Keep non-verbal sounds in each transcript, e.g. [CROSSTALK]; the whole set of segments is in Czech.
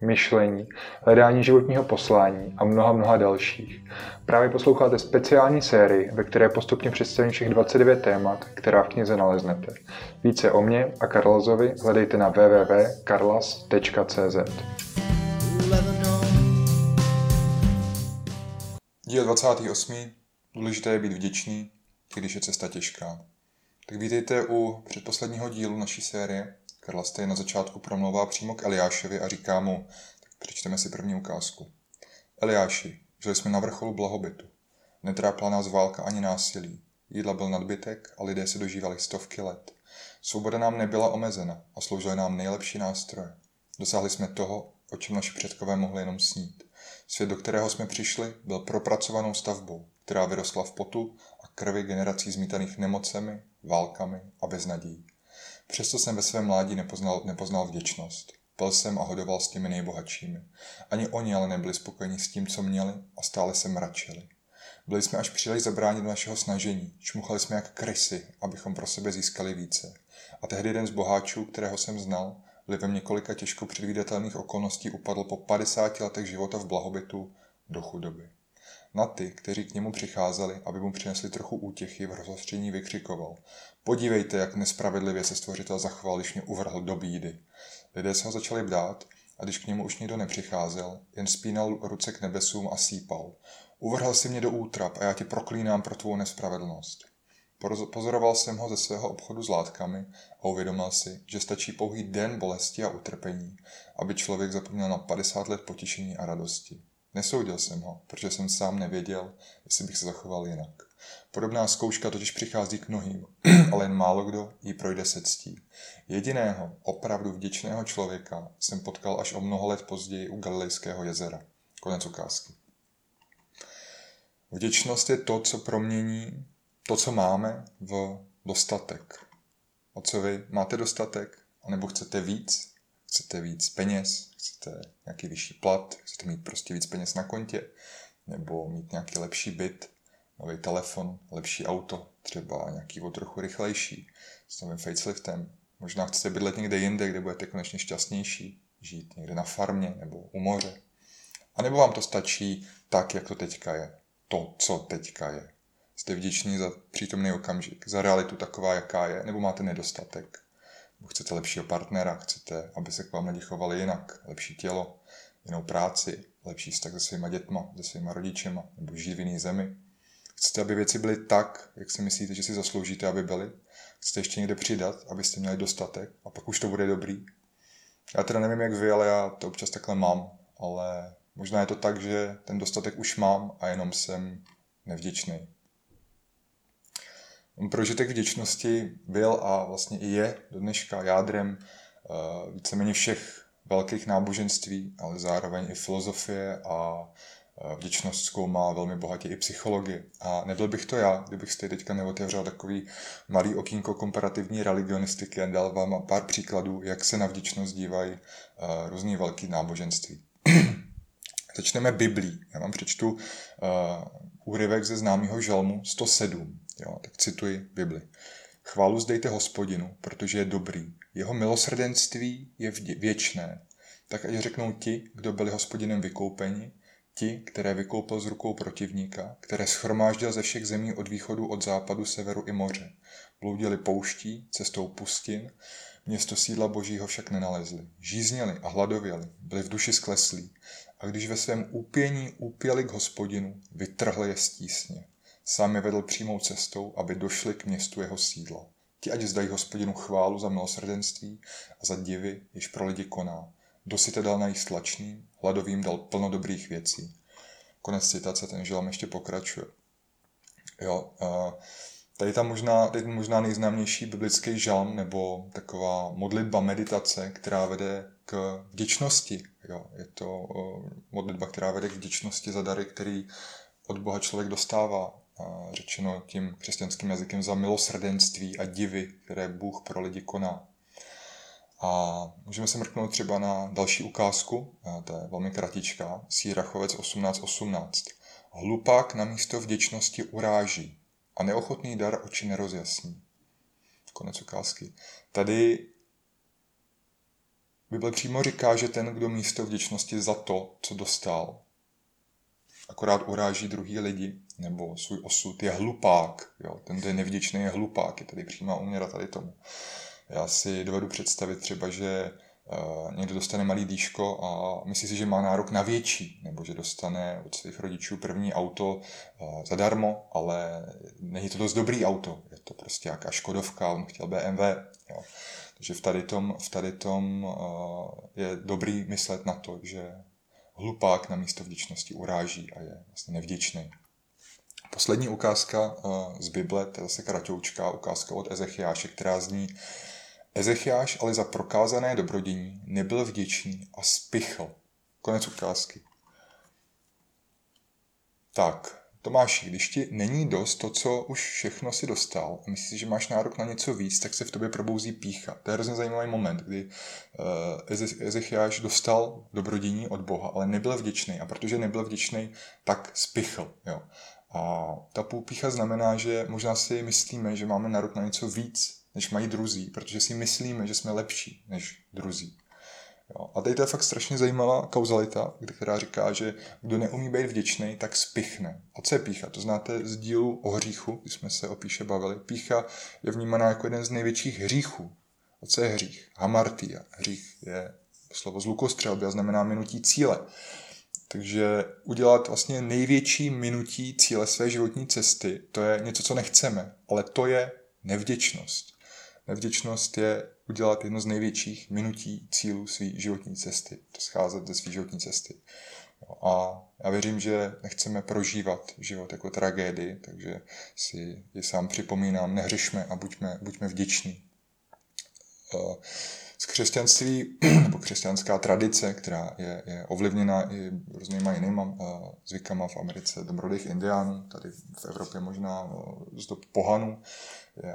myšlení, hledání životního poslání a mnoha mnoha dalších. Právě posloucháte speciální sérii, ve které postupně představím všech 29 témat, která v knize naleznete. Více o mě a Karlazovi hledejte na www.karlas.cz. Díl 28. Důležité je být vděčný, když je cesta těžká. Tak vítejte u předposledního dílu naší série, Karla Stej na začátku promlouvá přímo k Eliášovi a říká mu, tak přečteme si první ukázku. Eliáši, žili jsme na vrcholu blahobytu. Netrápila nás válka ani násilí. Jídla byl nadbytek a lidé se dožívali stovky let. Svoboda nám nebyla omezena a sloužily nám nejlepší nástroje. Dosáhli jsme toho, o čem naši předkové mohli jenom snít. Svět, do kterého jsme přišli, byl propracovanou stavbou, která vyrostla v potu a krvi generací zmítaných nemocemi, válkami a beznadějí. Přesto jsem ve svém mládí nepoznal, nepoznal vděčnost. Pil jsem a hodoval s těmi nejbohatšími. Ani oni ale nebyli spokojeni s tím, co měli a stále se mračili. Byli jsme až příliš zabráni do našeho snažení, čmuchali jsme jak krysy, abychom pro sebe získali více. A tehdy jeden z boháčů, kterého jsem znal, vlivem několika těžko předvídatelných okolností upadl po 50 letech života v blahobytu do chudoby. Na ty, kteří k němu přicházeli, aby mu přinesli trochu útěchy, v rozhostření vykřikoval. Podívejte, jak nespravedlivě se stvořitel zachoval, když mě uvrhl do bídy. Lidé se ho začali bdát a když k němu už nikdo nepřicházel, jen spínal ruce k nebesům a sípal. Uvrhl si mě do útrap a já ti proklínám pro tvou nespravedlnost. Pozoroval jsem ho ze svého obchodu s látkami a uvědomil si, že stačí pouhý den bolesti a utrpení, aby člověk zapomněl na 50 let potěšení a radosti. Nesoudil jsem ho, protože jsem sám nevěděl, jestli bych se zachoval jinak. Podobná zkouška totiž přichází k mnohým, [CLEARS THROAT] ale jen málo kdo ji projde se ctí. Jediného, opravdu vděčného člověka jsem potkal až o mnoho let později u Galilejského jezera. Konec ukázky. Vděčnost je to, co promění to, co máme, v dostatek. O co vy máte dostatek? A nebo chcete víc? Chcete víc peněz? Chcete nějaký vyšší plat? Chcete mít prostě víc peněz na kontě? Nebo mít nějaký lepší byt? nový telefon, lepší auto, třeba nějaký o trochu rychlejší, s novým faceliftem. Možná chcete bydlet někde jinde, kde budete konečně šťastnější, žít někde na farmě nebo u moře. A nebo vám to stačí tak, jak to teďka je. To, co teďka je. Jste vděční za přítomný okamžik, za realitu taková, jaká je, nebo máte nedostatek. Chcete lepšího partnera, chcete, aby se k vám lidi chovali jinak, lepší tělo, jinou práci, lepší vztah se svýma dětma, se svýma rodičema, nebo žít v jiné zemi. Chcete, aby věci byly tak, jak si myslíte, že si zasloužíte, aby byly? Chcete ještě někde přidat, abyste měli dostatek a pak už to bude dobrý? Já teda nevím, jak vy, ale já to občas takhle mám, ale možná je to tak, že ten dostatek už mám a jenom jsem nevděčný. Prožitek vděčnosti byl a vlastně i je do dneška jádrem uh, víceméně všech velkých náboženství, ale zároveň i filozofie a Vděčnost zkoumá velmi bohatě i psychologie. A nebyl bych to já, kdybych si teďka neotevřel takový malý okýnko komparativní religionistiky a dal vám pár příkladů, jak se na vděčnost dívají uh, různý velký náboženství. [CLEARS THROAT] Začneme Biblí. Já vám přečtu úryvek ze známého žalmu 107. Jo, tak cituji Bibli. Chválu zdejte hospodinu, protože je dobrý. Jeho milosrdenství je věčné. Tak ať řeknou ti, kdo byli hospodinem vykoupeni, Ti, které vykoupil z rukou protivníka, které schromáždil ze všech zemí od východu, od západu, severu i moře. Bloudili pouští, cestou pustin, město sídla božího však nenalezli. Žízněli a hladověli, byli v duši skleslí. A když ve svém úpění úpěli k hospodinu, vytrhli je z tísně. Sám je vedl přímou cestou, aby došli k městu jeho sídla. Ti ať zdají hospodinu chválu za milosrdenství a za divy, jež pro lidi koná. Dosyte dal najíst tlačným, hladovým dal plno dobrých věcí. Konec citace, ten žalm ještě pokračuje. Jo, tady tam možná, tady možná nejznámější biblický žalm nebo taková modlitba meditace, která vede k vděčnosti. Jo, je to modlitba, která vede k vděčnosti za dary, který od Boha člověk dostává. Řečeno tím křesťanským jazykem za milosrdenství a divy, které Bůh pro lidi koná. A můžeme se mrknout třeba na další ukázku, to je velmi kratičká, Sýrachovec 1818. Hlupák na místo vděčnosti uráží a neochotný dar oči nerozjasní. Konec ukázky. Tady Bible přímo říká, že ten, kdo místo vděčnosti za to, co dostal, akorát uráží druhý lidi nebo svůj osud, je hlupák. Jo? Ten, je nevděčný, je hlupák. Je tady přímá uměra tady tomu. Já si dovedu představit třeba, že uh, někdo dostane malý dýško a myslí si, že má nárok na větší, nebo že dostane od svých rodičů první auto uh, zadarmo, ale není to dost dobrý auto. Je to prostě jaká Škodovka, on chtěl BMW. Jo. Takže v tady tom, v tady tom uh, je dobrý myslet na to, že hlupák na místo vděčnosti uráží a je vlastně nevděčný. Poslední ukázka uh, z Bible, to je zase kratoučká ukázka od Ezechiáše, která zní Ezechiáš ale za prokázané dobrodění nebyl vděčný a spichl. Konec ukázky. Tak, Tomáši, když ti není dost to, co už všechno si dostal a myslíš, že máš nárok na něco víc, tak se v tobě probouzí pícha. To je hrozně zajímavý moment, kdy uh, Ezechiáš dostal dobrodění od Boha, ale nebyl vděčný a protože nebyl vděčný, tak spichl. Jo. A ta půpícha znamená, že možná si myslíme, že máme nárok na něco víc, než mají druzí, protože si myslíme, že jsme lepší než druzí. Jo. A tady to je fakt strašně zajímavá kauzalita, která říká, že kdo neumí být vděčný, tak spichne. A co je pícha? To znáte z dílu o hříchu, když jsme se o píše bavili. Pícha je vnímaná jako jeden z největších hříchů. A co je hřích? Hamartia. Hřích je slovo z lukostřelby a znamená minutí cíle. Takže udělat vlastně největší minutí cíle své životní cesty, to je něco, co nechceme, ale to je nevděčnost. Nevděčnost je udělat jedno z největších minutí cílů své životní cesty, scházet ze své životní cesty. A já věřím, že nechceme prožívat život jako tragédii, takže si ji sám připomínám, nehřešme a buďme, buďme vděční. Z křesťanství, [CLEARS THROAT] nebo křesťanská tradice, která je, je ovlivněna i různýma jinýma zvykama v Americe, domorodých indiánů, tady v Evropě možná z dob pohanů,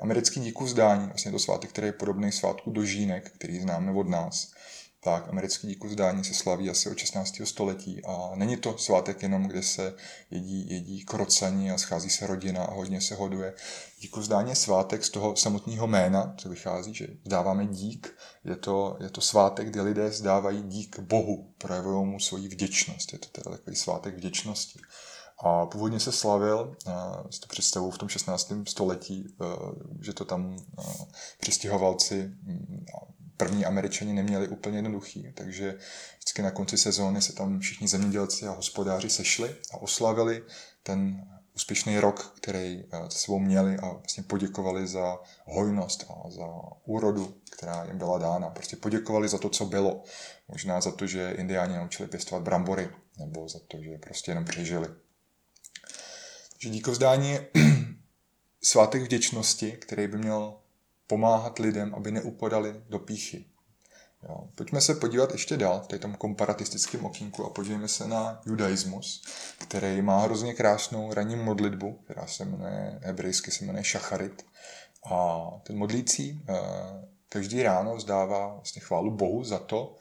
americký díku vzdání, vlastně to svátek, který je podobný svátku dožínek, který známe od nás. Tak, americký díku vzdání se slaví asi od 16. století a není to svátek jenom, kde se jedí, jedí krocaní a schází se rodina a hodně se hoduje. Díku vzdání je svátek z toho samotného jména, co vychází, že dáváme dík. Je to, je to svátek, kdy lidé zdávají dík Bohu, projevují mu svoji vděčnost. Je to teda takový svátek vděčnosti. A původně se slavil, s to představou v tom 16. století, e, že to tam e, přistěhovalci první američani neměli úplně jednoduchý, takže vždycky na konci sezóny se tam všichni zemědělci a hospodáři sešli a oslavili ten úspěšný rok, který e, s sebou měli a vlastně poděkovali za hojnost a za úrodu, která jim byla dána. Prostě poděkovali za to, co bylo. Možná za to, že indiáni naučili pěstovat brambory, nebo za to, že prostě jenom přežili že díkovzdání je [CLEARS THROAT] svátek vděčnosti, který by měl pomáhat lidem, aby neupodali do píchy. Jo. Pojďme se podívat ještě dál v tom komparatistickém okýnku a podívejme se na judaismus, který má hrozně krásnou ranní modlitbu, která se jmenuje, hebrejsky se jmenuje šacharit. A ten modlící eh, každý ráno zdává vlastně chválu Bohu za to,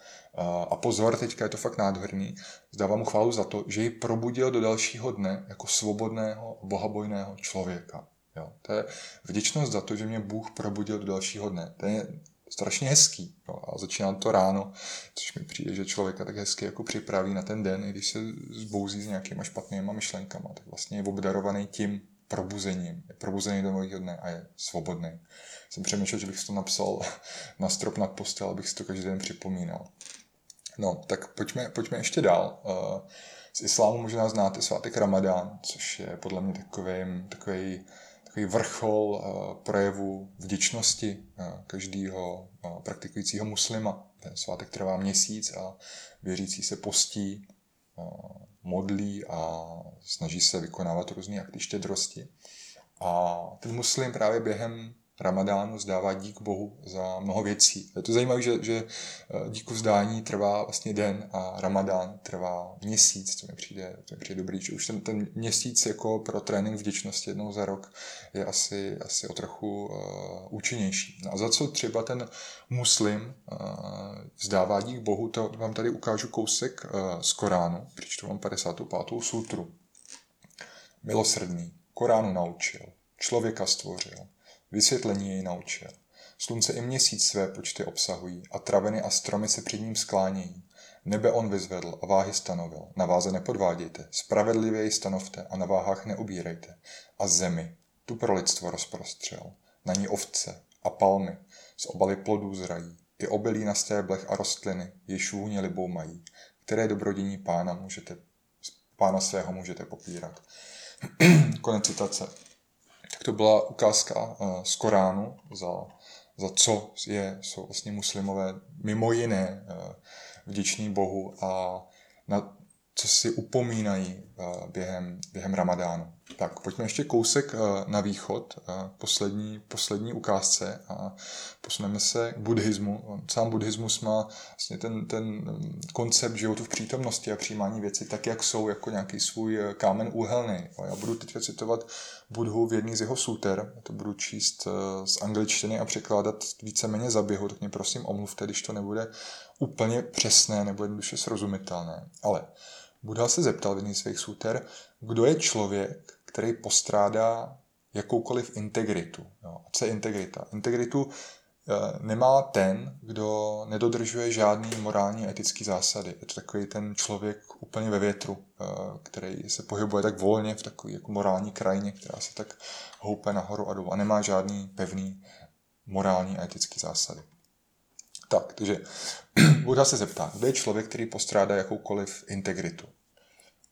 a pozor, teďka je to fakt nádherný, zdávám mu chválu za to, že ji probudil do dalšího dne jako svobodného, bohabojného člověka. Jo, to je vděčnost za to, že mě Bůh probudil do dalšího dne. To je strašně hezký. Jo, a začíná to ráno, což mi přijde, že člověka tak hezky jako připraví na ten den, i když se zbouzí s nějakýma špatnýma myšlenkama, tak vlastně je obdarovaný tím probuzením. Je probuzený do nového dne a je svobodný. Jsem přemýšlel, že bych to napsal [LAUGHS] na strop nad postel, abych si to každý den připomínal. No, tak pojďme, pojďme ještě dál. Eh, z islámu možná znáte svátek Ramadán, což je podle mě takový, takový, takový vrchol eh, projevu vděčnosti eh, každého praktikujícího muslima. Ten svátek trvá měsíc a věřící se postí, modlí a snaží se vykonávat různé akty štědrosti. A ten muslim právě během Ramadánu zdává dík Bohu za mnoho věcí. Je to zajímavé, že, že eh, díku vzdání trvá vlastně den a Ramadán trvá měsíc, co mi přijde, to mi přijde dobrý, že už ten, ten měsíc jako pro trénink vděčnosti jednou za rok je asi, asi o trochu uh, účinnější. No a za co třeba ten muslim uh, vzdává dík Bohu, to vám tady ukážu kousek uh, z Koránu, přečtu vám 55. sutru. Milosrdný, Koránu naučil, člověka stvořil, vysvětlení jej naučil. Slunce i měsíc své počty obsahují a traviny a stromy se před ním sklánějí. Nebe on vyzvedl a váhy stanovil. Na váze nepodvádějte, spravedlivě jej stanovte a na váhách neubírejte. A zemi, tu pro lidstvo rozprostřel. Na ní ovce a palmy z obaly plodů zrají. I obilí na stéblech a rostliny, jež vůně libou mají. Které dobrodění pána můžete, pána svého můžete popírat. [CLEARS THROAT] Konec citace. To byla ukázka uh, z Koránu, za, za co je, jsou vlastně muslimové mimo jiné uh, vděční Bohu a na co si upomínají uh, během, během Ramadánu. Tak pojďme ještě kousek uh, na východ, uh, poslední, poslední ukázce a posuneme se k buddhismu. Sám buddhismus má vlastně ten, ten koncept životu v přítomnosti a přijímání věcí tak, jak jsou, jako nějaký svůj kámen úhelný. Já budu teď citovat Budhu v jedný z jeho súter, to budu číst z angličtiny a překládat víceméně za běhu, tak mě prosím omluvte, když to nebude úplně přesné nebo jednoduše srozumitelné. Ale Buddha se zeptal v jedný svých súter, kdo je člověk, který postrádá jakoukoliv integritu. Jo. A co je integrita? Integritu e, nemá ten, kdo nedodržuje žádný morální a etický zásady. Je to takový ten člověk úplně ve větru, e, který se pohybuje tak volně v takové jako morální krajině, která se tak houpe nahoru a dolů a nemá žádný pevný morální a etický zásady. Tak, takže [CLEARS THROAT] Buddha se zeptá, kdo je člověk, který postrádá jakoukoliv integritu?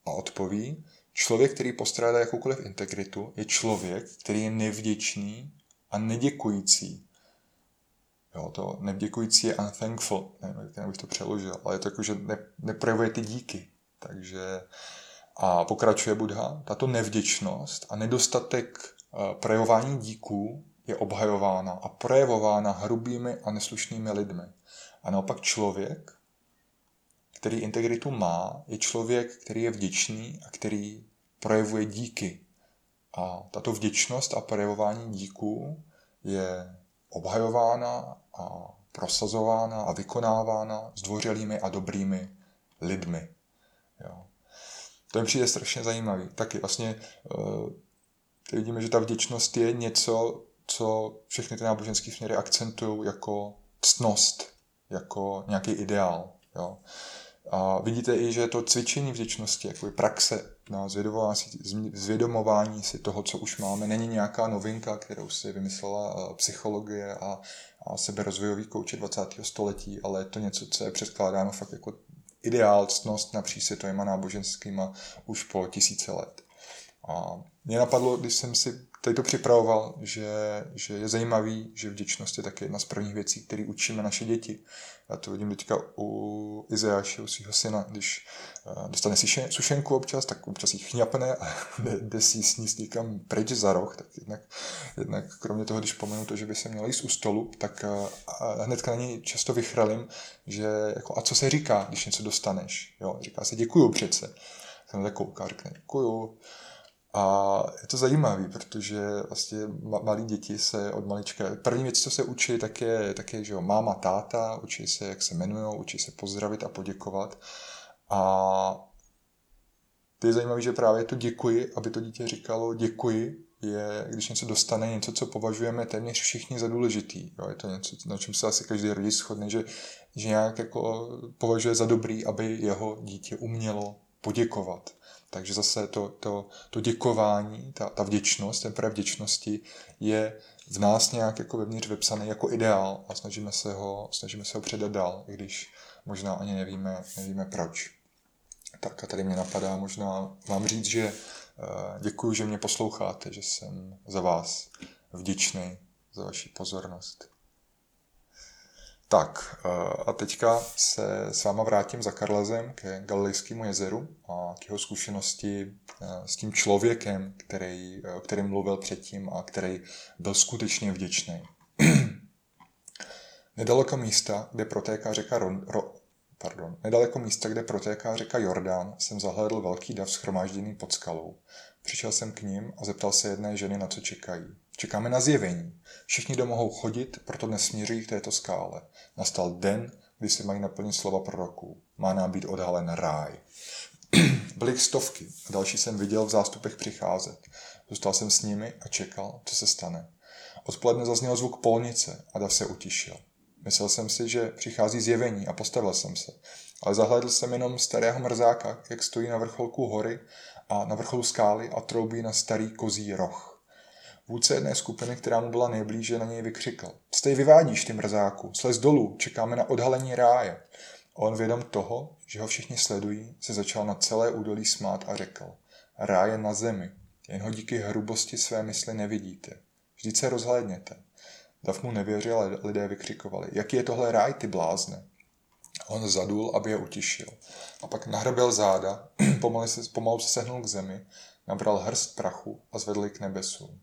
A odpoví, člověk, který postrádá jakoukoliv integritu, je člověk, který je nevděčný a neděkující. Jo, to nevděkující je unthankful, nevím, jak bych to přeložil, ale je to jako, že ne, neprojevuje ty díky. Takže a pokračuje Buddha, tato nevděčnost a nedostatek uh, projevování díků je obhajována a projevována hrubými a neslušnými lidmi. A naopak člověk, který integritu má, je člověk, který je vděčný a který projevuje díky. A tato vděčnost a projevování díků je obhajována a prosazována a vykonávána zdvořilými a dobrými lidmi. Jo. To mi přijde strašně zajímavý. Taky vlastně uh, vidíme, že ta vděčnost je něco, co všechny ty náboženské směry akcentují jako ctnost, jako nějaký ideál. Jo. A vidíte i, že to cvičení vděčnosti, jako praxe na zvědomování si toho, co už máme, není nějaká novinka, kterou si vymyslela eh, psychologie a, a seberozvojový kouče 20. století, ale je to něco, co je předkládáno fakt jako ideál, ctnost napříč světovýma náboženskýma už po tisíce let. A mě napadlo, když jsem si tady to připravoval, že, že je zajímavý, že vděčnost je taky jedna z prvních věcí, které učíme naše děti. Já to vidím teďka u Izeáše, u svého syna, když uh, dostane si sušenku občas, tak občas jich chňapne a [LAUGHS] jde, jde si sníst někam pryč za roh, tak jednak, jednak kromě toho, když pomenu to, že by se měl jíst u stolu, tak uh, hnedka na něj často vychralím, že jako, a co se říká, když něco dostaneš? Jo, říká se děkuju přece. Jsem tak kouká, řekne děkuju, a je to zajímavé, protože vlastně malí děti se od malička, první věc, co se učí, tak je, tak je že jo, máma, táta, učí se, jak se jmenují, učí se pozdravit a poděkovat. A to je zajímavé, že právě to děkuji, aby to dítě říkalo děkuji, je, když něco dostane, něco, co považujeme téměř všichni za důležitý. Jo, je to něco, na čem se asi každý rodič shodne, že, že nějak jako považuje za dobrý, aby jeho dítě umělo poděkovat. Takže zase to, to, to děkování, ta, ta vděčnost, ten projev vděčnosti je v nás nějak jako vevnitř vypsaný jako ideál a snažíme se ho, snažíme se ho předat dál, i když možná ani nevíme, nevíme proč. Tak a tady mě napadá možná vám říct, že uh, děkuji, že mě posloucháte, že jsem za vás vděčný za vaši pozornost. Tak a teďka se s váma vrátím za Karlezem ke Galilejskému jezeru a k jeho zkušenosti s tím člověkem, který, o kterém mluvil předtím a který byl skutečně vděčný. [CLEARS THROAT] Nedaleko místa, kde protéká řeka Ron, Ro, pardon, nedaleko místa, kde protéká řeka Jordán, jsem zahlédl velký dav schromážděný pod skalou. Přišel jsem k ním a zeptal se jedné ženy, na co čekají. Čekáme na zjevení. Všichni do mohou chodit, proto dnes směřují k této skále. Nastal den, kdy se mají naplnit slova proroků. Má nám být odhalen ráj. [CLEARS THROAT] Byly stovky a další jsem viděl v zástupech přicházet. Zůstal jsem s nimi a čekal, co se stane. Odpoledne zazněl zvuk polnice a dav se utišil. Myslel jsem si, že přichází zjevení a postavil jsem se. Ale zahledl jsem jenom starého mrzáka, jak stojí na vrcholku hory a na vrcholu skály a troubí na starý kozí roh. Vůdce jedné skupiny, která mu byla nejblíže, na něj vykřikl. Stej vyvádíš, ty mrzáku, slez dolů, čekáme na odhalení ráje. On vědom toho, že ho všichni sledují, se začal na celé údolí smát a řekl. Ráje na zemi, jen ho díky hrubosti své mysli nevidíte. Vždyť se rozhlédněte. Dav mu nevěřil lidé vykřikovali, jaký je tohle ráj, ty blázne. On zadul, aby je utišil. A pak nahraběl záda, [CLEARS THROAT] pomalu se, pomalu se sehnul k zemi, nabral hrst prachu a zvedl k nebesům.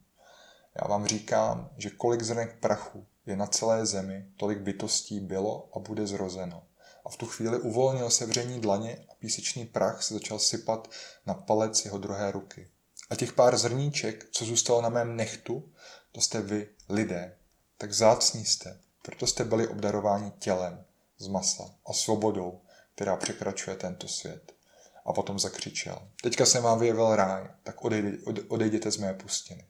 Já vám říkám, že kolik zrnek prachu je na celé zemi, tolik bytostí bylo a bude zrozeno. A v tu chvíli uvolnil se vření dlaně a písečný prach se začal sypat na palec jeho druhé ruky. A těch pár zrníček, co zůstalo na mém nechtu, to jste vy, lidé, tak zácní jste, proto jste byli obdarováni tělem z masa a svobodou, která překračuje tento svět. A potom zakřičel. Teďka jsem vám vyjevil ráj, tak odejděte z mé pustiny.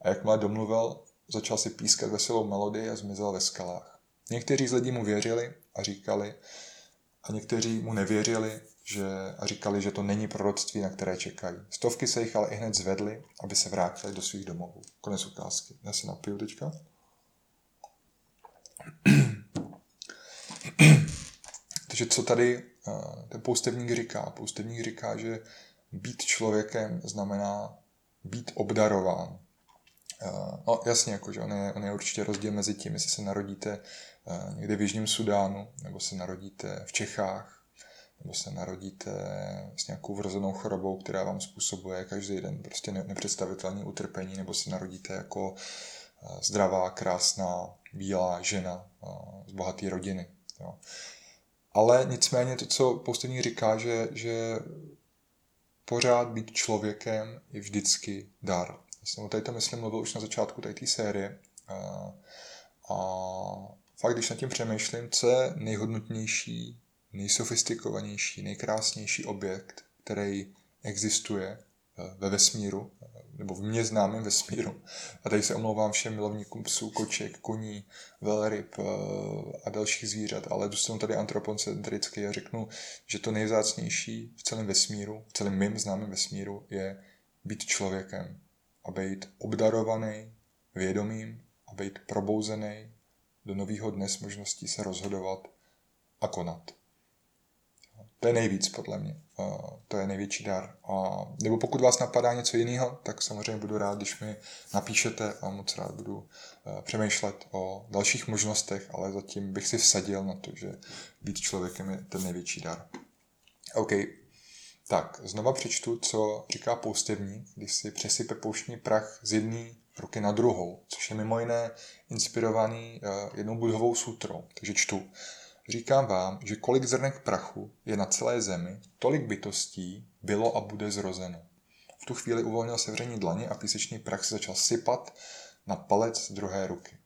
A jakmile domluvil, začal si pískat veselou melodii a zmizel ve skalách. Někteří z lidí mu věřili a říkali, a někteří mu nevěřili že, a říkali, že to není proroctví, na které čekají. Stovky se jich ale i hned zvedly, aby se vrátili do svých domovů. Konec ukázky. Já se napiju teďka. [CLEARS THROAT] Takže co tady eh, ten poustevník říká? Poustevník říká, že být člověkem znamená být obdarován. Eh, no jasně, jako, že on, je, on je určitě rozdíl mezi tím, jestli se narodíte eh, někde v Jižním Sudánu, nebo se narodíte v Čechách, nebo se narodíte s nějakou vrozenou chorobou, která vám způsobuje každý den prostě nepředstavitelné utrpení, nebo se narodíte jako zdravá, krásná, bílá žena z bohaté rodiny. Jo. Ale nicméně to, co poustevník říká, že, že pořád být člověkem je vždycky dar. Jsem o této myslím mluvil už na začátku té série. A, a fakt, když nad tím přemýšlím, co je nejhodnotnější, nejsofistikovanější, nejkrásnější objekt, který existuje ve vesmíru, nebo v mě známém vesmíru. A tady se omlouvám všem milovníkům psů, koček, koní, velryb eh, a dalších zvířat, ale zůstanu tady antropocentricky a řeknu, že to nejvzácnější v celém vesmíru, v celém mým známém vesmíru je být člověkem a být obdarovaný vědomím a být probouzený do nového dne s možností se rozhodovat a konat. To je nejvíc, podle mě. To je největší dar. Nebo pokud vás napadá něco jiného, tak samozřejmě budu rád, když mi napíšete a moc rád budu e, přemýšlet o dalších možnostech, ale zatím bych si vsadil na to, že být člověkem je ten největší dar. OK, tak znova přečtu, co říká poustevník, když si přesype pouštní prach z jedné ruky na druhou, což je mimo jiné inspirovaný e, jednou budhovou sutrou. Takže čtu. Říkám vám, že kolik zrnek prachu je na celé zemi, tolik bytostí bylo a bude zrozeno. V tu chvíli uvolnil sevření dlaně a písečný prach se začal sypat na palec druhé ruky.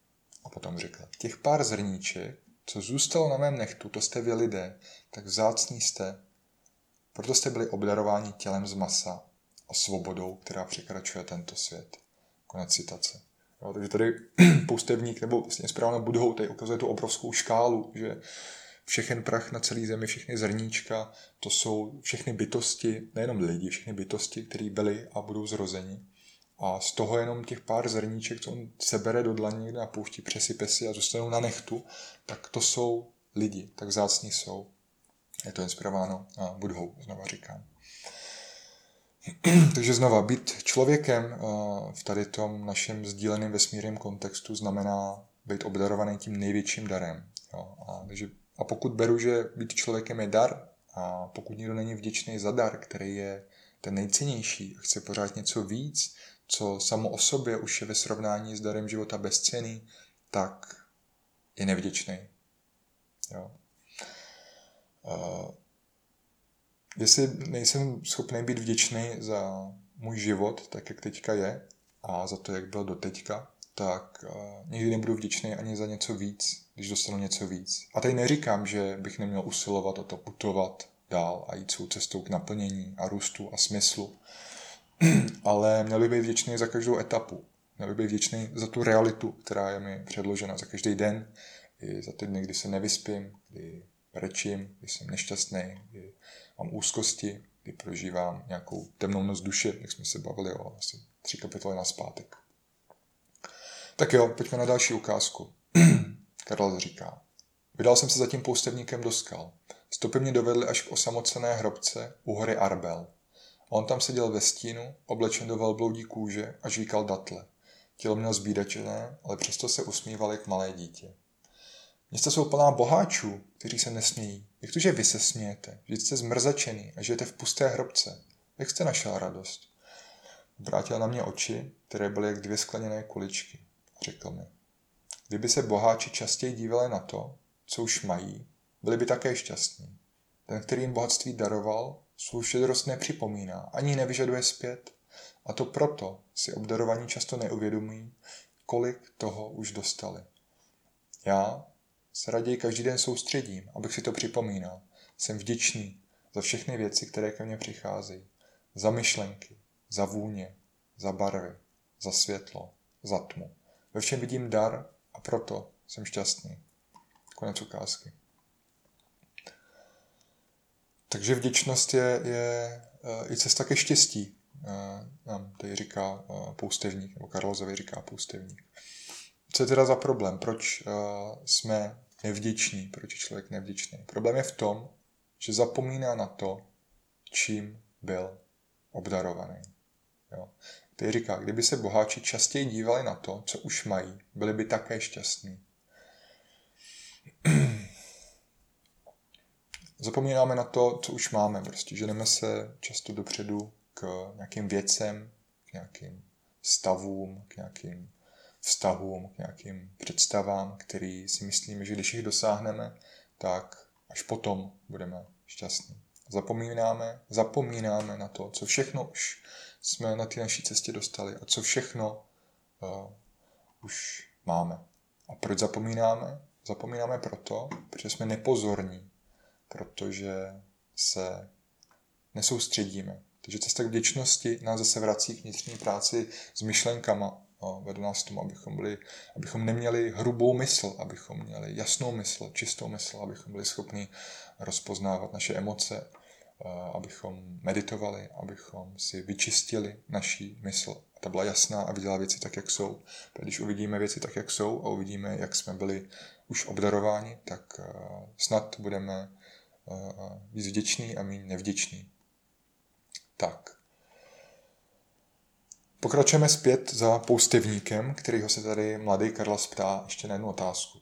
A potom řekl, těch pár zrníček, co zůstalo na mém nechtu, to jste vy lidé, tak vzácní jste. Proto jste byli obdarováni tělem z masa a svobodou, která překračuje tento svět. Konec citace. Jo, takže tady [CLEARS THROAT] poustevník nebo vlastně správně budou, tady ukazuje tu obrovskou škálu, že všechen prach na celé zemi, všechny zrníčka, to jsou všechny bytosti, nejenom lidi, všechny bytosti, které byly a budou zrozeni. A z toho jenom těch pár zrníček, co on sebere do dlaní někde na poušti, a zůstanou na nechtu, tak to jsou lidi, tak vzácní jsou. Je to inspirováno budou, znova říkám. [CLEARS THROAT] Takže znova, být člověkem eh, v tady tom našem sdíleném vesmírném kontextu znamená být obdarovaný tím největším darem. Jo, a, takže, a pokud beru, že být člověkem je dar, a pokud někdo není vděčný za dar, který je ten nejcennější a chce pořád něco víc, co samo o sobě už je ve srovnání s darem života bezcený, tak je nevděčný. Jo. Uh, jestli nejsem schopný být vděčný za můj život, tak jak teďka je, a za to, jak byl do teďka, tak uh, nikdy nebudu vděčný ani za něco víc, když dostanu něco víc. A tady neříkám, že bych neměl usilovat o to putovat dál a jít svou cestou k naplnění a růstu a smyslu, [CLEARS THROAT] ale měl bych být vděčný za každou etapu. Měl bych být vděčný za tu realitu, která je mi předložena za každý den, i za ty dny, kdy se nevyspím, kdy rečím, kdy jsem nešťastný, kdy mám úzkosti, kdy prožívám nějakou temnou noc duše, jak jsme se bavili o asi tři kapitoly na zpátek. Tak jo, pojďme na další ukázku. [CLEARS THROAT] Karel říká. Vydal jsem se zatím poustevníkem do skal. Stopy mě dovedly až k osamocené hrobce u hory Arbel. On tam seděl ve stínu, oblečen do velbloudí kůže a žvíkal datle. Tělo měl zbídačené, ale přesto se usmíval jak malé dítě. Města jsou plná boháčů, kteří se nesmějí. Jak to, že vy se smějete? Že jste zmrzačený a žijete v pusté hrobce. Jak jste našel radost? Vrátil na mě oči, které byly jak dvě skleněné kuličky. Řekl mi, kdyby se boháči častěji dívali na to, co už mají, byli by také šťastní. Ten, který jim bohatství daroval, svou štědrost nepřipomíná, ani nevyžaduje zpět. A to proto si obdarovaní často neuvědomují, kolik toho už dostali. Já se raději každý den soustředím, abych si to připomínal. Jsem vděčný za všechny věci, které ke mně přicházejí. Za myšlenky, za vůně, za barvy, za světlo, za tmu. Ve všem vidím dar a proto jsem šťastný. Konec ukázky. Takže vděčnost je, je uh, i cesta ke štěstí, uh, nám tady říká uh, poustevník, nebo Karlozovi říká poustevník. Co je teda za problém? Proč jsme nevděční? Proč je člověk nevděčný? Problém je v tom, že zapomíná na to, čím byl obdarovaný. Jo. Tady říká, kdyby se boháči častěji dívali na to, co už mají, byli by také šťastní. [CLEARS THROAT] Zapomínáme na to, co už máme. Prostě ženeme se často dopředu k nějakým věcem, k nějakým stavům, k nějakým vztahům, k nějakým představám, který si myslíme, že když jich dosáhneme, tak až potom budeme šťastní. Zapomínáme, zapomínáme na to, co všechno už jsme na té naší cestě dostali a co všechno uh, už máme. A proč zapomínáme? Zapomínáme proto, protože jsme nepozorní, protože se nesoustředíme. Takže cesta k vděčnosti nás zase vrací k vnitřní práci s myšlenkama. No, vede nás tomu, abychom, byli, abychom neměli hrubou mysl, abychom měli jasnou mysl, čistou mysl, abychom byli schopni rozpoznávat naše emoce, abychom meditovali, abychom si vyčistili naší mysl. Ta byla jasná a viděla věci tak, jak jsou. Když uvidíme věci tak, jak jsou a uvidíme, jak jsme byli už obdarováni, tak snad budeme víc vděčný a méně nevděčný. Tak. Pokračujeme zpět za poustevníkem, kterýho se tady mladý Karla ptá ještě na jednu otázku.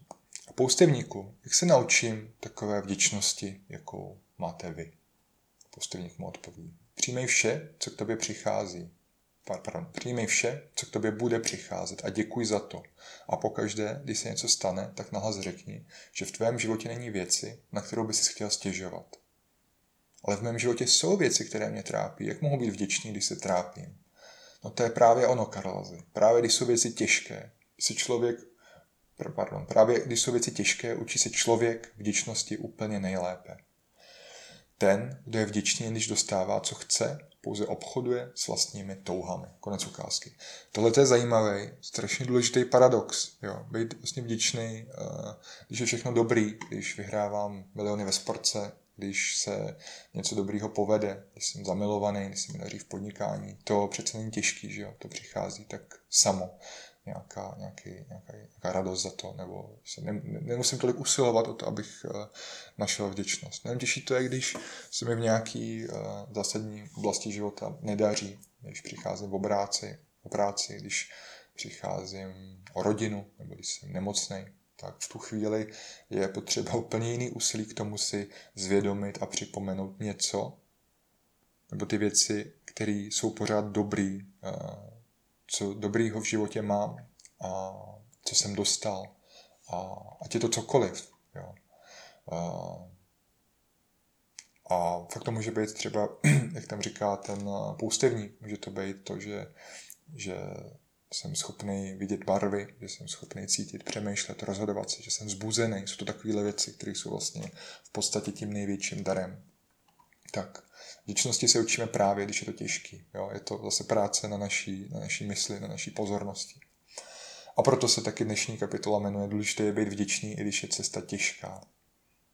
A poustevníku, jak se naučím takové vděčnosti, jakou máte vy? Poustevník mu odpoví. Přijmej vše, co k tobě přichází. Pardon, přijmej vše, co k tobě bude přicházet a děkuj za to. A pokaždé, když se něco stane, tak nahlas řekni, že v tvém životě není věci, na kterou by si chtěl stěžovat. Ale v mém životě jsou věci, které mě trápí. Jak mohu být vděčný, když se trápím? No to je právě ono, Karlazy. Právě když jsou věci těžké, si člověk, pardon, právě když jsou věci těžké, učí se člověk vděčnosti úplně nejlépe. Ten, kdo je vděčný, když dostává, co chce, pouze obchoduje s vlastními touhami. Konec ukázky. Tohle je zajímavý, strašně důležitý paradox. Jo? Být vlastně vděčný, eh, když je všechno dobrý, když vyhrávám miliony ve sportce, když se něco dobrýho povede, když jsem zamilovaný, když se mi daří v podnikání. To přece není těžký, že jo? To přichází tak samo. Nějaká, nějaký, nějaká, nějaká radost za to, nebo se ne, nemusím tolik usilovat o to, abych uh, našel vděčnost. Nevím, těžší to je, když se mi v nějaký uh, zásadní oblasti života nedaří, když přicházím v práci, o práci, když přicházím o rodinu, nebo když jsem nemocný, tak v tu chvíli je potřeba úplně jiný úsilí k tomu si zvědomit a připomenout něco, nebo ty věci, které jsou pořád dobrý, eh, co dobrýho v životě mám a co jsem dostal. A ať je to cokoliv. Jo. A, a fakt to může být třeba, [CLEARS THROAT] jak tam říká ten eh, poustevník, může to být to, že, že jsem schopný vidět barvy, že jsem schopný cítit, přemýšlet, rozhodovat se, že jsem zbuzený. Jsou to takovéhle věci, které jsou vlastně v podstatě tím největším darem. Tak, vděčnosti se učíme právě, když je to těžký. Jo? Je to zase práce na naší, na naší mysli, na naší pozornosti. A proto se taky dnešní kapitola jmenuje Důležité je být vděčný, i když je cesta těžká.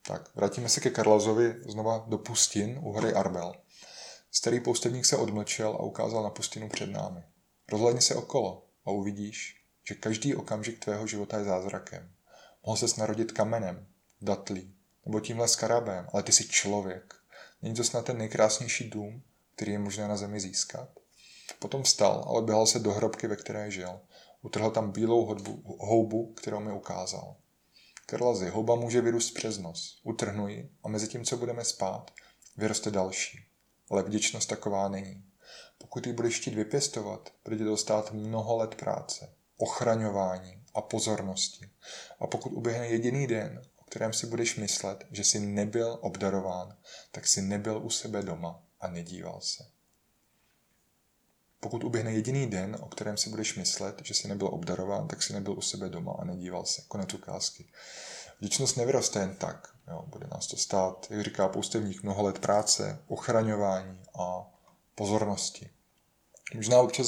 Tak, vrátíme se ke Karlazovi znova do pustin u hory Arbel. Starý poustevník se odmlčel a ukázal na pustinu před námi. Rozhledni se okolo a uvidíš, že každý okamžik tvého života je zázrakem. Mohl ses narodit kamenem, datlí, nebo tímhle skarabem, ale ty jsi člověk. Není to snad ten nejkrásnější dům, který je možné na zemi získat? Potom vstal, ale běhal se do hrobky, ve které žil. Utrhl tam bílou hodbu, houbu, kterou mi ukázal. Krlazy, houba může vyrůst přes nos. Utrhnu ji a mezi tím, co budeme spát, vyroste další. Ale vděčnost taková není. Pokud ji budeš chtít vypěstovat, bude to stát mnoho let práce, ochraňování a pozornosti. A pokud uběhne jediný den, o kterém si budeš myslet, že jsi nebyl obdarován, tak si nebyl u sebe doma a nedíval se. Pokud uběhne jediný den, o kterém si budeš myslet, že jsi nebyl obdarován, tak si nebyl u sebe doma a nedíval se. Konec ukázky. Vděčnost nevyroste jen tak. Jo, bude nás to stát, jak říká poustevník, mnoho let práce, ochraňování a pozornosti. Možná občas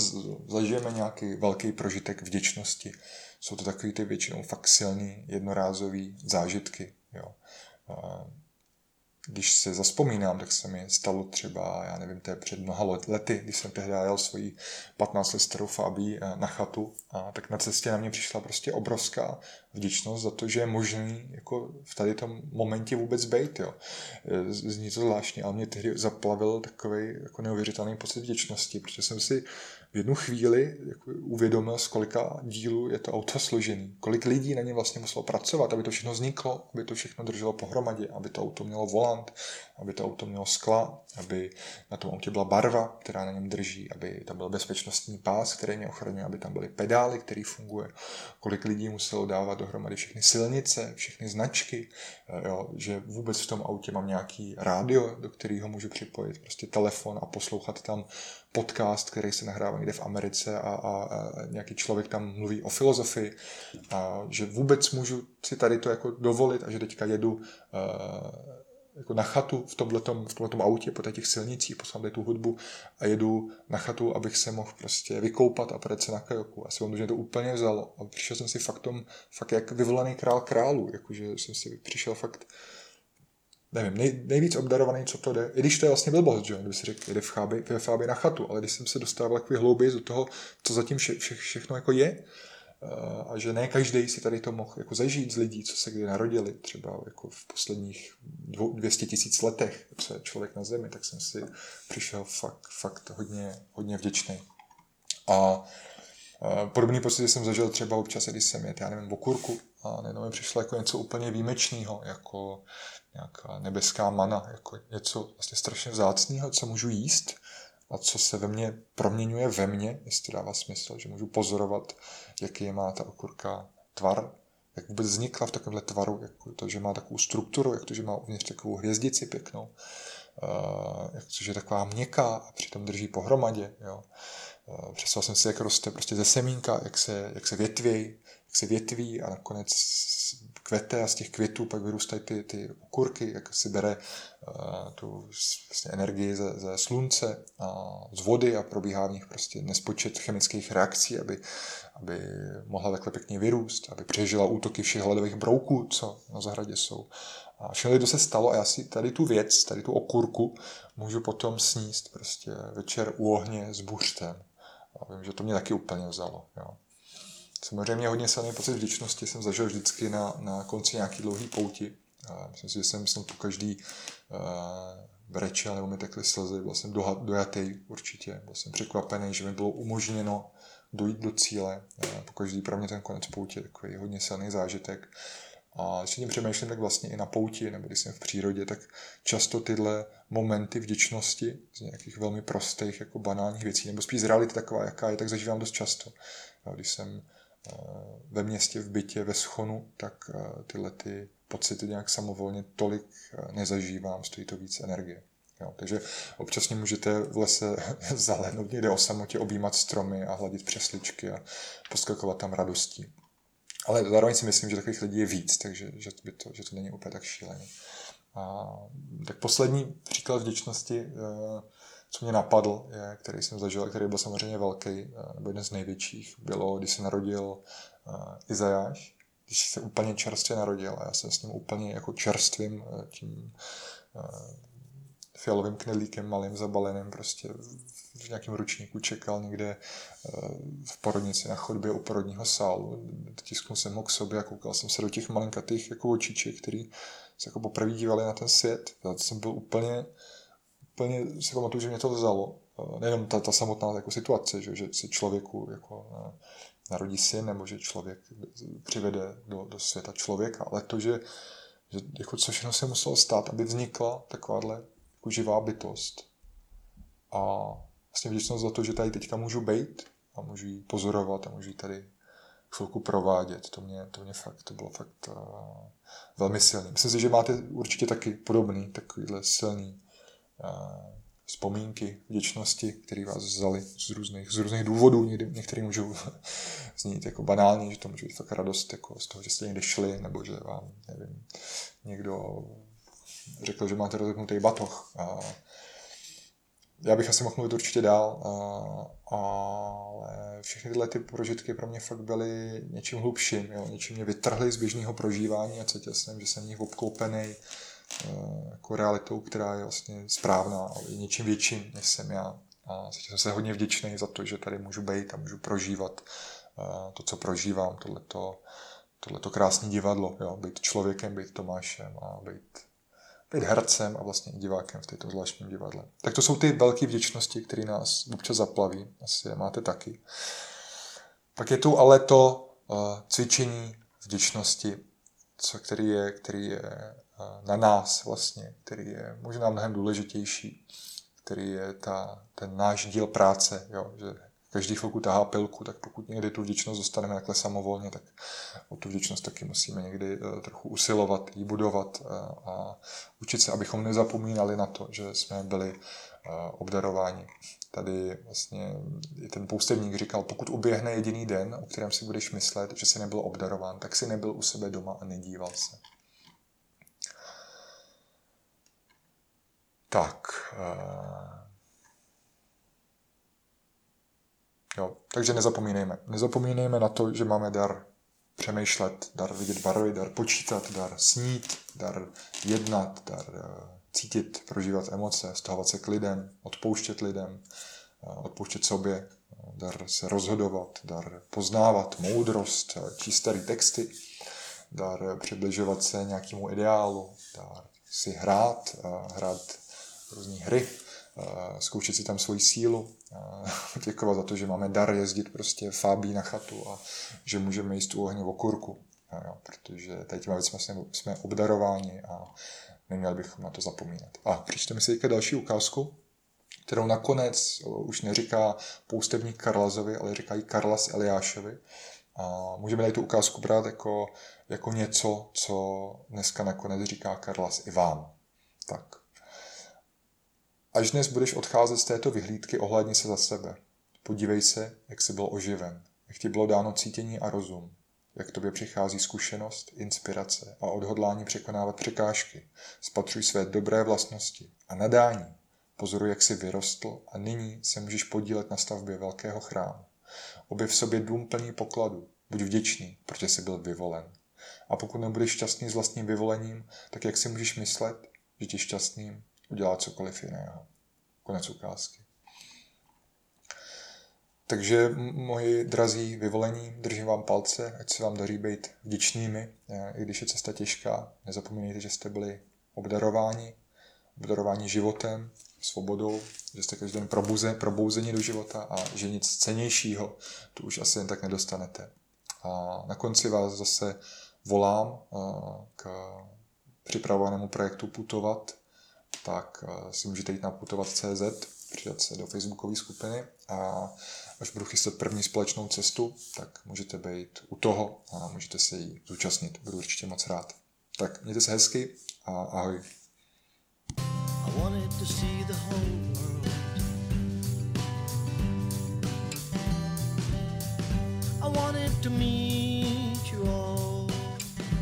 zažijeme nějaký velký prožitek vděčnosti. Jsou to takový ty většinou fakt silný, jednorázový zážitky. Jo když se zaspomínám, tak se mi stalo třeba, já nevím, to je před mnoha lety, když jsem tehdy jel svoji 15 let starou Fabii eh, na chatu, a tak na cestě na mě přišla prostě obrovská vděčnost za to, že je možný jako v tady tom momentě vůbec být. Jo. Eh, zní to zvláštně, ale mě tehdy zaplavil takový jako neuvěřitelný pocit vděčnosti, protože jsem si v jednu chvíli jako uvědomil, z kolika dílů je to auto složený, kolik lidí na něm vlastně muselo pracovat, aby to všechno vzniklo, aby to všechno drželo pohromadě, aby to auto mělo volant, aby to auto mělo skla, aby na tom autě byla barva, která na něm drží, aby tam byl bezpečnostní pás, který mě ochraňuje, aby tam byly pedály, který funguje, kolik lidí muselo dávat dohromady všechny silnice, všechny značky, eh, jo, že vůbec v tom autě mám nějaký rádio, do kterého můžu připojit, prostě telefon a poslouchat tam podcast, který se nahrává někde v Americe a, a, a nějaký člověk tam mluví o filozofii, a že vůbec můžu si tady to jako dovolit a že teďka jedu uh, jako na chatu v tomhletom, v tomhletom autě po těch silnicích, poslám tu hudbu a jedu na chatu, abych se mohl prostě vykoupat a projet se na kajoku. A že to úplně vzalo. A přišel jsem si fakt tom, fakt jak vyvolaný král králu, jakože jsem si přišel fakt nevím, nej, nejvíc obdarovaný, co to jde. I když to je vlastně blbost, že kdyby si řekl, jde v chábi, v chábi na chatu, ale když jsem se dostával takový hlouběji do toho, co zatím vše, vše, všechno jako je, eh, a že ne každý si tady to mohl jako zažít z lidí, co se kdy narodili, třeba jako v posledních 200 tisíc letech, co je člověk na zemi, tak jsem si přišel fakt, fakt hodně, hodně vděčný. A eh, Podobný pocit jsem zažil třeba občas, když jsem jet, já nevím, v okurku a najednou mi přišlo jako něco úplně výjimečného, jako nějaká nebeská mana, jako něco vlastně strašně vzácného, co můžu jíst a co se ve mně proměňuje ve mně, jestli dává smysl, že můžu pozorovat, jaký má ta okurka tvar, jak vůbec vznikla v takovémhle tvaru, jako to, že má takovou strukturu, jak to, že má uvnitř takovou hvězdici pěknou, uh, jak to, že je taková měkká a přitom drží pohromadě. Jo. Uh, představil jsem si, jak roste prostě ze semínka, jak se, jak se větví, jak se větví a nakonec kvete a z těch květů pak vyrůstají ty, ty okurky, jak si bere uh, tu vlastně energii ze, ze slunce a z vody a probíhá v nich prostě nespočet chemických reakcí, aby, aby mohla takhle pěkně vyrůst, aby přežila útoky všech hledových brouků, co na zahradě jsou. A všechno to se stalo a já si tady tu věc, tady tu okurku můžu potom sníst prostě večer u ohně s buřtem. A vím, že to mě taky úplně vzalo. Jo. Samozřejmě hodně silný pocit vděčnosti jsem zažil vždycky na, na konci nějaký dlouhý pouti. A myslím si, že jsem snad po každý uh, brečel nebo mi tekly slzy, byl jsem do, dojatý určitě, byl jsem překvapený, že mi bylo umožněno dojít do cíle. Pokaždý pro mě ten konec poutě je takový hodně silný zážitek. A když tím přemýšlím, tak vlastně i na pouti, nebo když jsem v přírodě, tak často tyhle momenty vděčnosti z nějakých velmi prostých, jako banálních věcí, nebo spíš z reality taková, jaká je, tak zažívám dost často. Když jsem ve městě, v bytě, ve schonu, tak eh, tyhle ty pocity nějak samovolně tolik eh, nezažívám, stojí to víc energie. Jo, takže občas můžete v lese [LAUGHS] zalehnout někde o samotě, objímat stromy a hladit přesličky a poskakovat tam radostí. Ale zároveň si myslím, že takových lidí je víc, takže že, by to, že to není úplně tak šílené. A, tak poslední příklad vděčnosti, eh, co mě napadl, je, který jsem zažil, který byl samozřejmě velký, eh, nebo jeden z největších, bylo, když se narodil eh, Izajáš, když se úplně čerstvě narodil a já jsem s ním úplně jako čerstvým tím fialovým knedlíkem malým zabaleným prostě v nějakém ručníku čekal někde eh, v porodnici na chodbě u porodního sálu. Tisknul jsem ho k sobě a koukal jsem se do těch malinkatých jako očiček, který se jako poprvé dívali na ten svět. Já jsem byl úplně, úplně si pamatuju, že mě to vzalo. Eh, nejenom ta, ta samotná jako situace, že, že se člověku jako eh, narodí syn, nebo že člověk přivede do, do světa člověka, ale to, že, že jako co všechno se muselo stát, aby vznikla takováhle jako živá bytost. A vlastně vděčnost za to, že tady teďka můžu být a můžu ji pozorovat a můžu ji tady chvilku provádět. To mě, to mě fakt, to bylo fakt uh, velmi silné. Myslím si, že máte určitě taky podobný, takovýhle silný vzpomínky, vděčnosti, které vás vzali z různých, z různých důvodů. Někdy, některý můžou [LAUGHS] znít jako banální, že to může být fakt radost jako z toho, že jste někde šli, nebo že vám, nevím, někdo řekl, že máte rozepnutý batoh. A já bych asi mohl mluvit určitě dál, a, ale všechny tyhle ty prožitky pro mě fakt byly něčím hlubším, jo? něčím mě vytrhly z běžného prožívání a cítil jsem, že jsem v nich obklopený jako realitou, která je vlastně správná, ale i něčím větším, než jsem já. A jsem se hodně vděčný za to, že tady můžu být a můžu prožívat e, to, co prožívám, tohleto, tohleto krásné divadlo, jo? být člověkem, být Tomášem a být být hercem a vlastně i divákem v této zvláštním divadle. Tak to jsou ty velké vděčnosti, které nás občas zaplaví. Asi je máte taky. Pak je tu ale to uh, cvičení vděčnosti, co, který je, který je na nás vlastně, který je možná mnohem důležitější, který je ta, ten náš díl práce, jo, že každý chvilku tahá pilku, tak pokud někdy tu vděčnost dostaneme takhle samovolně, tak o tu vděčnost taky musíme někdy eh, trochu usilovat, ji budovat eh, a učit se, abychom nezapomínali na to, že jsme byli eh, obdarováni. Tady vlastně i ten poustevník říkal, pokud uběhne jediný den, o kterém si budeš myslet, že jsi nebyl obdarován, tak si nebyl u sebe doma a nedíval se. Tak, Jo, takže nezapomínejme. Nezapomínejme na to, že máme dar přemýšlet, dar vidět barvy, dar počítat, dar snít, dar jednat, dar uh, cítit, prožívat emoce, stahovat se k lidem, odpouštět lidem, uh, odpouštět sobě, dar se rozhodovat, dar poznávat, moudrost, číst starý texty, dar přibližovat se nějakému ideálu, dar si hrát, hrát různé hry, zkoušet si tam svoji sílu, [LAUGHS] děkovat za to, že máme dar jezdit prostě fábí na chatu a že můžeme jíst u ohně v okurku, jo, protože tady těma věcmi jsme, jsme obdarováni a neměli bychom na to zapomínat. A přečteme si teďka další ukázku, kterou nakonec už neříká poustevník Karlazovi, ale říká i Karlas Eliášovi. A můžeme tady tu ukázku brát jako, jako něco, co dneska nakonec říká Karlas i vám. Tak, Až dnes budeš odcházet z této vyhlídky, ohlédni se za sebe. Podívej se, jak jsi byl oživen, jak ti bylo dáno cítění a rozum, jak tobě přichází zkušenost, inspirace a odhodlání překonávat překážky. Spatřuj své dobré vlastnosti a nadání. Pozoruj, jak jsi vyrostl a nyní se můžeš podílet na stavbě velkého chrámu. Objev v sobě dům plný pokladu. Buď vděčný, protože jsi byl vyvolen. A pokud nebudeš šťastný s vlastním vyvolením, tak jak si můžeš myslet, že tě šťastným udělat cokoliv jiného. Konec ukázky. Takže, moji drazí vyvolení, držím vám palce, ať se vám daří být vděčnými, eh, i když je cesta těžká. Nezapomínejte, že jste byli obdarováni, obdarováni životem svobodou, že jste každý den probuze, probouzení do života a že nic cenějšího tu už asi jen tak nedostanete. A na konci vás zase volám k připravovanému projektu Putovat, tak si můžete jít na putovat.cz, přidat se do facebookové skupiny a až budu chystat první společnou cestu, tak můžete být u toho a můžete se jí zúčastnit. Budu určitě moc rád. Tak mějte se hezky a ahoj. I wanted to meet